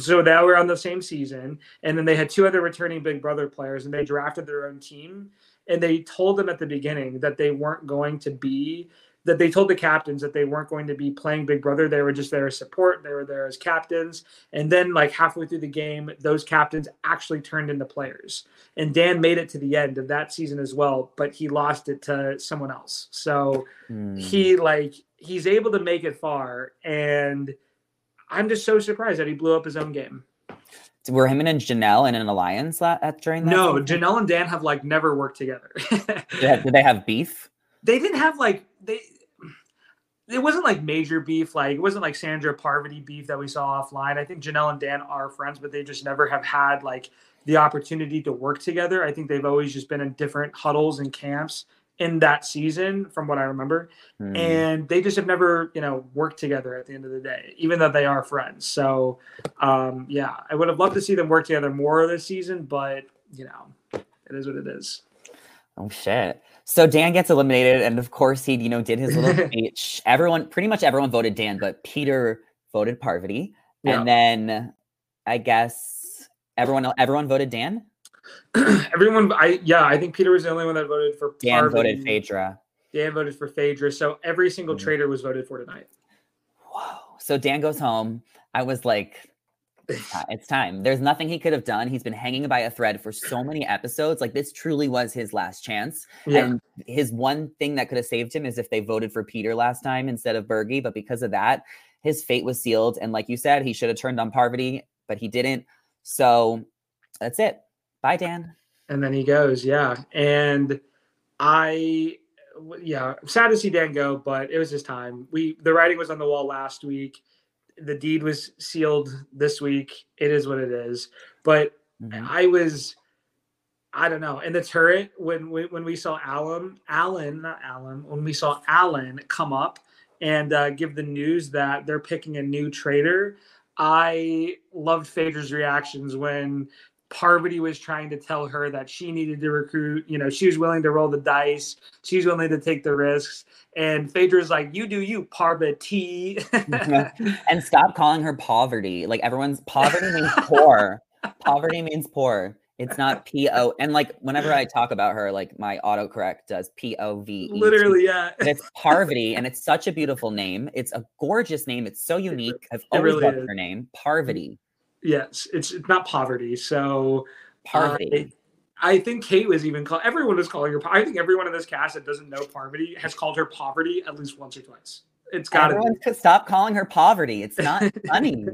So they were on the same season. And then they had two other returning Big Brother players, and they drafted their own team. And they told them at the beginning that they weren't going to be, that they told the captains that they weren't going to be playing Big Brother. They were just there as support. They were there as captains. And then, like halfway through the game, those captains actually turned into players. And Dan made it to the end of that season as well, but he lost it to someone else. So Hmm. he like he's able to make it far and i'm just so surprised that he blew up his own game Were him and Janelle in an alliance la- at during that? no season? janelle and dan have like never worked together Did, did they have beef? they didn't have like they it wasn't like major beef like it wasn't like sandra parvati beef that we saw offline i think janelle and dan are friends but they just never have had like the opportunity to work together i think they've always just been in different huddles and camps in that season from what i remember Hmm. and they just have never you know worked together at the end of the day even though they are friends so um yeah i would have loved to see them work together more this season but you know it is what it is Oh shit. So Dan gets eliminated, and of course he, you know, did his little speech. Everyone, pretty much everyone voted Dan, but Peter voted Parvati, Yeah. and then I guess everyone, everyone voted Dan. everyone i yeah i think peter was the only one that voted for Dan Parvati. voted Phaedra. dan voted for phaedra so every single Mhm. traitor was voted for tonight Whoa. So Dan goes home. I was like, it's it's time. There's nothing he could have done. He's been hanging by a thread for so many episodes. Like this truly was his last chance. yeah And his one thing that could have saved him is if they voted for Peter last time instead of Bergie. But because of that, his fate was sealed. And like you said, he should have turned on Parvati, but he didn't. So that's it. Bye, Dan. and then he goes yeah. And I, yeah I'm sad to see dan go but it was his time. We the writing was on the wall last week. The deed was sealed this week. It is what it is. But Mhm. i was i don't know. In the turret when we, when we saw alan alan not alan when we saw alan come up and uh, give the news that they're picking a new traitor i loved phaedra's reactions when Parvati was trying to tell her that she needed to recruit, you know, she was willing to roll the dice, she's willing to take the risks. And Phaedra's like, You do you, Parvati. Mm-hmm. and stop calling her poverty. Like everyone's poverty means poor. poverty means poor. It's not P O. And like whenever I talk about her, like my autocorrect does P O V E. Literally, yeah. It's Parvati, and it's such a beautiful name. It's a gorgeous name. It's so unique. I've always really loved is. her name, Parvati. Yes, it's it's not poverty. So Parvati. I, I think Kate was even called everyone was calling her I think everyone in this cast that doesn't know Parvati has called her poverty at least once or twice. It's Everyone could stop calling her poverty. It's not funny.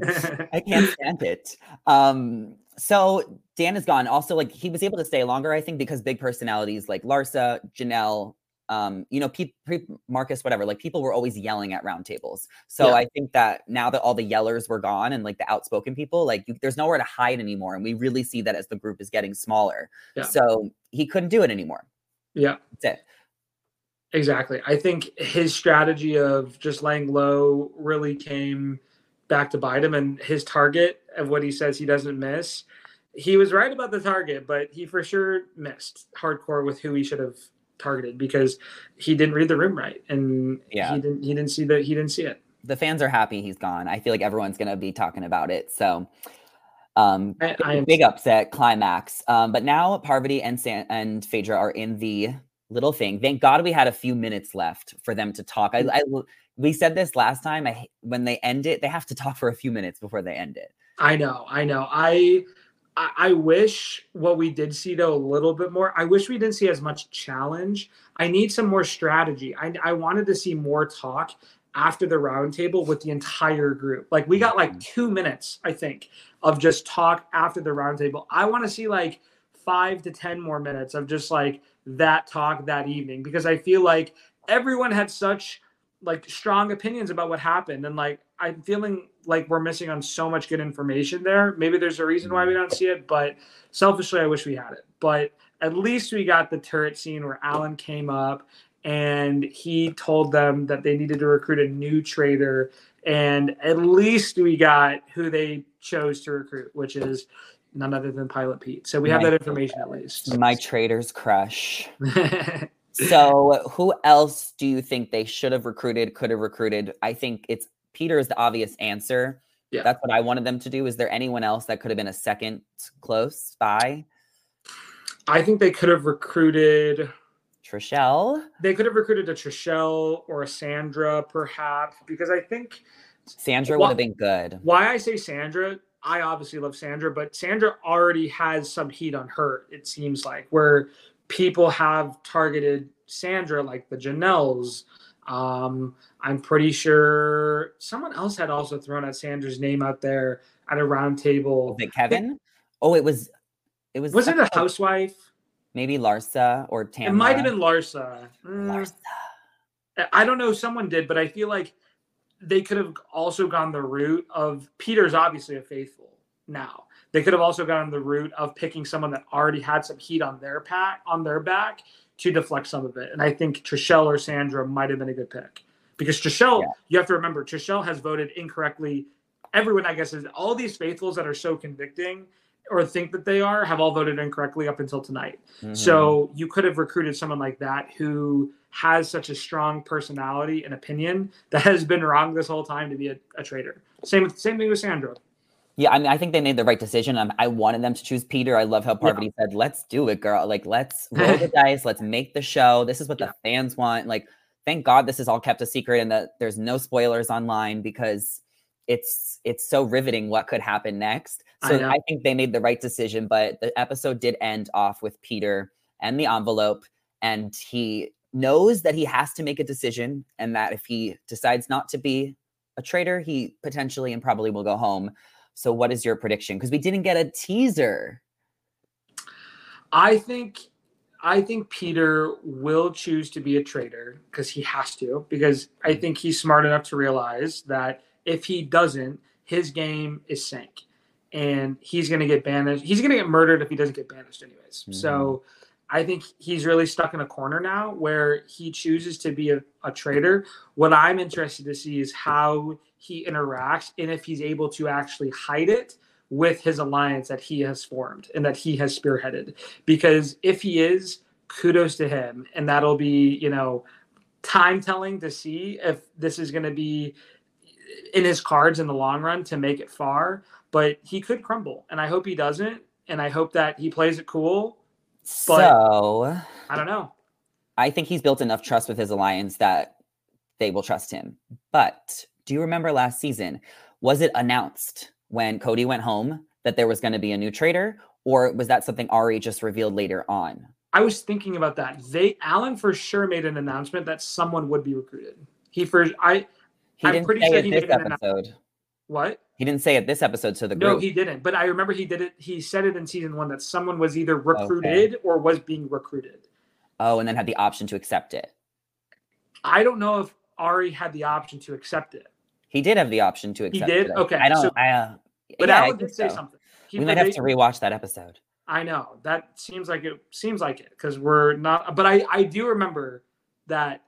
I can't stand it. Um, so Dan is gone. Also, like he was able to stay longer, I think, because big personalities like Larsa, Janelle, um, you know, Pe- Pre- Marcus, whatever. Like people were always yelling at round tables. So Yeah. I think that now that all the yellers were gone and like the outspoken people, like you, there's nowhere to hide anymore, and we really see that as the group is getting smaller. Yeah. So he couldn't do it anymore. Yeah. That's it. Exactly. I think his strategy of just laying low really came back to bite him and his target of what he says he doesn't miss. He was right about the target, but he for sure missed hardcore with who he should have targeted because he didn't read the room right and Yeah. he didn't he didn't see that he didn't see it. The fans are happy he's gone. I feel like everyone's gonna be talking about it. So um I, I am big upset climax. Um, but now Parvati and San- and Phaedra are in the little thing. Thank God we had a few minutes left for them to talk. I, I we said this last time. I when they end it, they have to talk for a few minutes before they end it. I know, I know. I I, I wish what we did see though a little bit more. I wish we didn't see as much challenge. I need some more strategy. I, I wanted to see more talk after the roundtable with the entire group. Like we got like Mm-hmm. two minutes, I think, of just talk after the roundtable. I want to see like five to ten more minutes of just like that talk that evening because I feel like everyone had such like strong opinions about what happened and like I'm feeling like we're missing on so much good information there. Maybe there's a reason why we mm-hmm. don't see it, but selfishly I wish we had it. But at least we got the turret scene where Alan came up and he told them that they needed to recruit a new traitor and at least we got who they chose to recruit, which is none other than Pilot Pete. So we have Right. that information at least. My traitor's crush. So, who else do you think they should have recruited, could have recruited? I think it's Peter is the obvious answer. Yeah. That's what I wanted them to do. Is there anyone else that could have been a second close by? I think they could have recruited Trishelle, they could have recruited a Trishelle or a Sandra, perhaps, because I think Sandra would have been good. why I say Sandra, I obviously love Sandra, but Sandra already has some heat on her, it seems like, where people have targeted Sandra, like the Janelles. Um, I'm pretty sure someone else had also thrown out Sandra's name out there at a round table. Was it Kevin? Oh, it was. It was. Was it a housewife? Maybe Larsa or Tamra. It might have been Larsa. Mm, Larsa. I don't know. Someone did, but I feel like they could have also gone the route of Peter's obviously a faithful now. They could have also gone the route of picking someone that already had some heat on their pack on their back to deflect some of it. And I think Trishelle or Sandra might have been a good pick because Trishelle, Yeah. you have to remember, Trishelle has voted incorrectly. Everyone, I guess, is all these faithfuls that are so convicting or think that they are have all voted incorrectly up until tonight. Mhm. So you could have recruited someone like that who has such a strong personality and opinion that has been wrong this whole time to be a, a traitor. Same with same thing with Sandra. Yeah, I mean, I think they made the right decision. Um, I wanted them to choose Peter. I love how Yeah. Parvati said, "Let's do it, girl. Like, let's roll the dice. Let's make the show. This is what Yeah. the fans want." Like, thank God this is all kept a secret and that there's no spoilers online because it's it's so riveting what could happen next. So know. I, think they made the right decision. But the episode did end off with Peter and the envelope, and he knows that he has to make a decision, and that if he decides not to be a traitor, he potentially and probably will go home. So, what is your prediction? Because we didn't get a teaser. I think I think Peter will choose to be a traitor because he has to, because I think he's smart enough to realize that if he doesn't, his game is sank. And he's gonna get banished. He's gonna get murdered if he doesn't get banished anyways. Mm-hmm. So I think he's really stuck in a corner now where he chooses to be a, a traitor. What I'm interested to see is how he interacts and if he's able to actually hide it with his alliance that he has formed and that he has spearheaded. Because if he is, kudos to him. And that'll be, you know, time telling to see if this is going to be in his cards in the long run to make it far. But he could crumble. And I hope he doesn't. And I hope that he plays it cool. But- so, I don't know. I think he's built enough trust with his alliance that they will trust him. But do you remember last season? Was it announced when Cody went home that there was going to be a new traitor, or was that something Arie just revealed later on? I was thinking about that. They Alan for sure made an announcement that someone would be recruited. He for I He I'm pretty sure he made an episode. what? He didn't say it this episode to the group. No, he didn't. But I remember he did it. He said it in season one that someone was either recruited or was being recruited. oh, and then had the option to accept it. I don't know if Arie had the option to accept it, He did have the option to accept He did? it. Okay, I don't. so- I, uh, but yeah, I Alan did say so. something. He We might have to rewatch that episode. I know that seems like it seems like it because we're not. But I I do remember that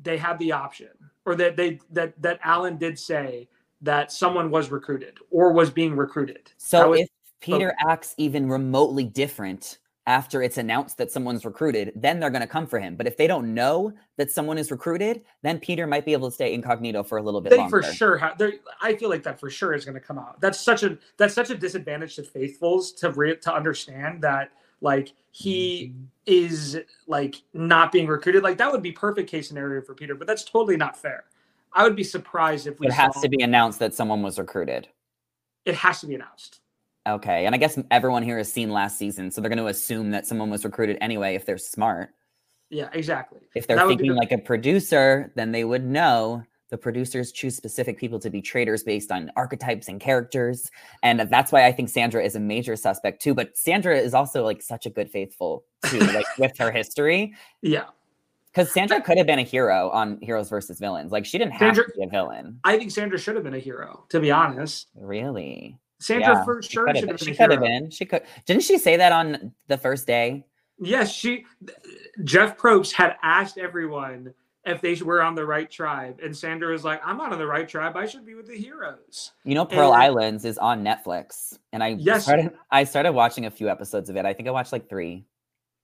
they had the option, or that they that that Alan did say that someone was recruited or was being recruited. So was- if Peter acts even remotely different after it's announced that someone's recruited, then they're going to come for him. But if they don't know that someone is recruited, then Peter might be able to stay incognito for a little bit they longer. for sure have. I feel like that for sure is going to come out. That's such a that's such a disadvantage to faithfuls to re, to understand that like he Mm-hmm. is like not being recruited. Like that would be perfect case scenario for Peter, but that's totally not fair. I would be surprised if we. It has to be announced that someone was recruited. It has to be announced. Okay. And I guess everyone here has seen last season, so they're going to assume that someone was recruited anyway if they're smart. Yeah, exactly. If they're That thinking the- like a producer, then they would know the producers choose specific people to be traitors based on archetypes and characters. And that's why I think Sandra is a major suspect too. But Sandra is also like such a good faithful too, like with her history. Yeah. Because Sandra could have been a hero on Heroes versus Villains. Like she didn't have Sandra- to be a villain. I think Sandra should have been a hero, to be honest. Really? Sandra Yeah, for sure should have been She could have been. She could. Didn't she say that on the first day? Yes, she Jeff Probst had asked everyone if they were on the right tribe, and Sandra was like, "I'm not on the right tribe. I should be with the heroes." You know, Pearl And- Islands is on Netflix, and I Yes. started. I started watching a few episodes of it. I think I watched like three.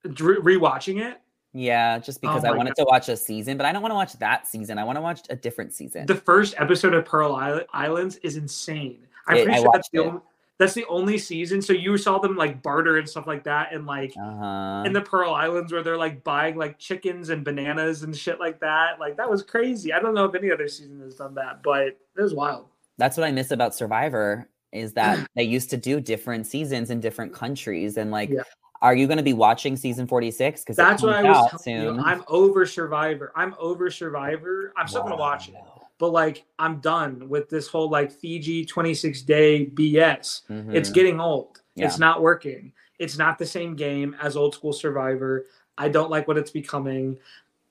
Re- rewatching it, Yeah, just because I Oh my wanted to watch a season, but I don't want to watch that season. I want to watch a different season. the first episode of Pearl Islands is insane. I'm It- pretty I sure that's the, it. only, that's the only season. So you saw them like barter and stuff like that, and like uh-huh. in the Pearl Islands where they're like buying like chickens and bananas and shit like that. Like that was crazy. I don't know if any other season has done that, but it was wild. That's what I miss about Survivor is that they used to do different seasons in different countries, and like, Yeah. Are you going to be watching season forty six? Because That's what I was telling soon. you. I'm over Survivor. I'm over Survivor. I'm still gonna watch it, but like I'm done with this whole like Fiji 26 day BS. It's Mhm. getting old. Yeah. It's not working. It's not the same game as old school Survivor. I don't like what it's becoming.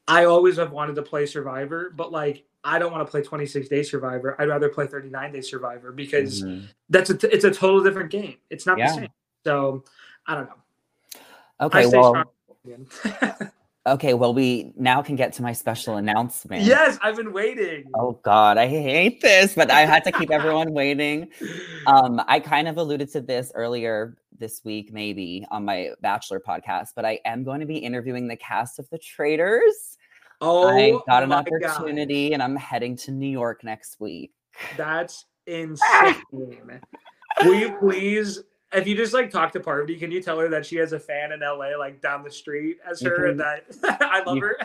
I always have wanted to play Survivor, but like I don't want to play 26 day Survivor. I'd rather play 39 day Survivor because Mhm. that's a it's a total different game. It's not Yeah. the same. So I don't know. Okay, well, okay, well, we now can get to my special announcement. yes, I've been waiting. Oh God, I hate this, but I had to keep everyone waiting. Um, I kind of alluded to this earlier this week, maybe on my Bachelor podcast, but I am going to be interviewing the cast of The Traitors. oh, I got an my God. opportunity, and I'm heading to New York next week. That's insane. Will you please, if you just like talk to Parvati, can you tell her that she has a fan in LA, like down the street as her, and that I love you- her?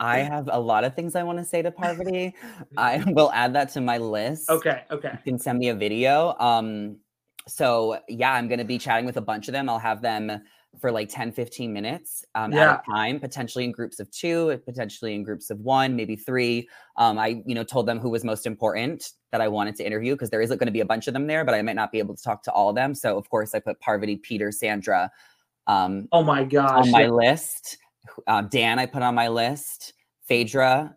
I have a lot of things I want to say to Parvati. I will add that to my list. okay, okay. you can send me a video. Um, so yeah, I'm gonna be chatting with a bunch of them. I'll have them for like 10, 15 minutes um, at a time, potentially in groups of two, potentially in groups of one, maybe three. Um, I, you know, told them who was most important that I wanted to interview because there isn't going to be a bunch of them there, but I might not be able to talk to all of them. So of course, I put Parvati, Peter, Sandra um, Oh my gosh. on my yeah. list. Um, Dan, I put on my list. Phaedra,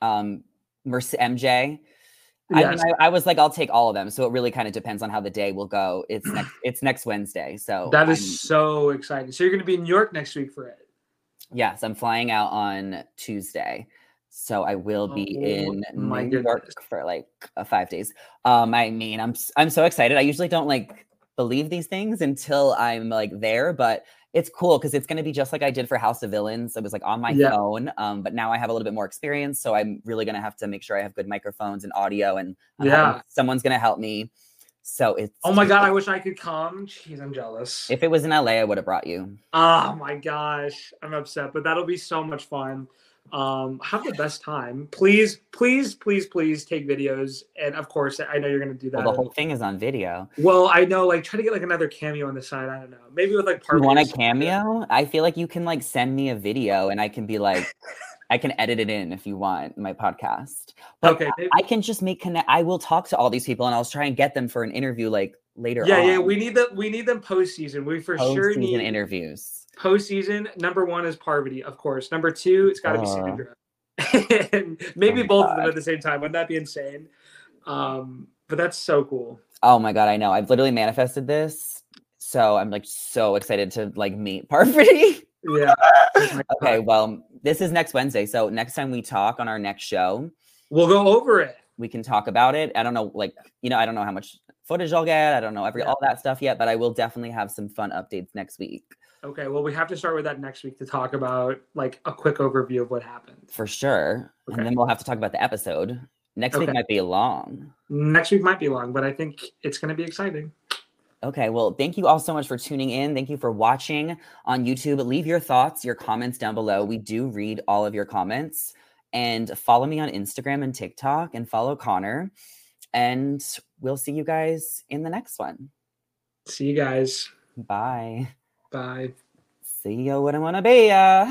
um, Mercy, MJ. I, mean, I, I was like, I'll take all of them. So it really kind of depends on how the day will go. It's next. It's next Wednesday. So that is I'm- so exciting. So you're going to be in New York next week for it. yes, I'm flying out on Tuesday. So I will be Oh in New York for like uh, five days. Um, I mean, I'm I'm so excited. I usually don't like believe these things until I'm like there, but it's cool because it's going to be just like I did for House of Villains. It was like on my Yeah. phone, um, but now I have a little bit more experience, so I'm really going to have to make sure I have good microphones and audio, and I'm Yeah. someone's going to help me. So it's Oh my god, I wish I could come. Jeez, I'm jealous. If it was in LA, I would have brought you. Oh my gosh, I'm upset, but that'll be so much fun. Um, have the best time. Please, please, please, please take videos. And of course, I know you're gonna do that. Well, the whole thing is on video. Well, I know, like, try to get like another cameo on the side. I don't know, maybe with like. Part of you want a cameo? I feel like you can like send me a video and I can be like, I can edit it in if you want my podcast. But Okay. maybe- I can just make connect. I will talk to all these people and I'll try and get them for an interview like later. yeah, on. yeah. We need them. We need them postseason. We for sure Post-season need interviews. Postseason. Number one is Parvati, of course. Number two, it's got to be Uh. Sandra. and maybe Oh both of them at the same time. Wouldn't that be insane? Um, but that's so cool. Oh my god, I know. I've literally manifested this, so I'm like so excited to like meet Parvati. Yeah. okay, well, this is next Wednesday, so next time we talk on our next show, We'll go over it. we can talk about it. I don't know, like you know, I don't know how much footage I'll get. I don't know every Yeah. all that stuff yet, but I will definitely have some fun updates next week Okay, well, we have to start with that next week to talk about like a quick overview of what happened. for sure, Okay. and then we'll have to talk about the episode. Next week might be long. Next week might be long, but I think it's going to be exciting. Okay, well, thank you all so much for tuning in. Thank you for watching on YouTube. Leave your thoughts, your comments down below. We do read all of your comments. And follow me on Instagram and TikTok and follow Connor. And we'll see you guys in the next one. See you guys. Bye. Bye. See you when I wanna be ya.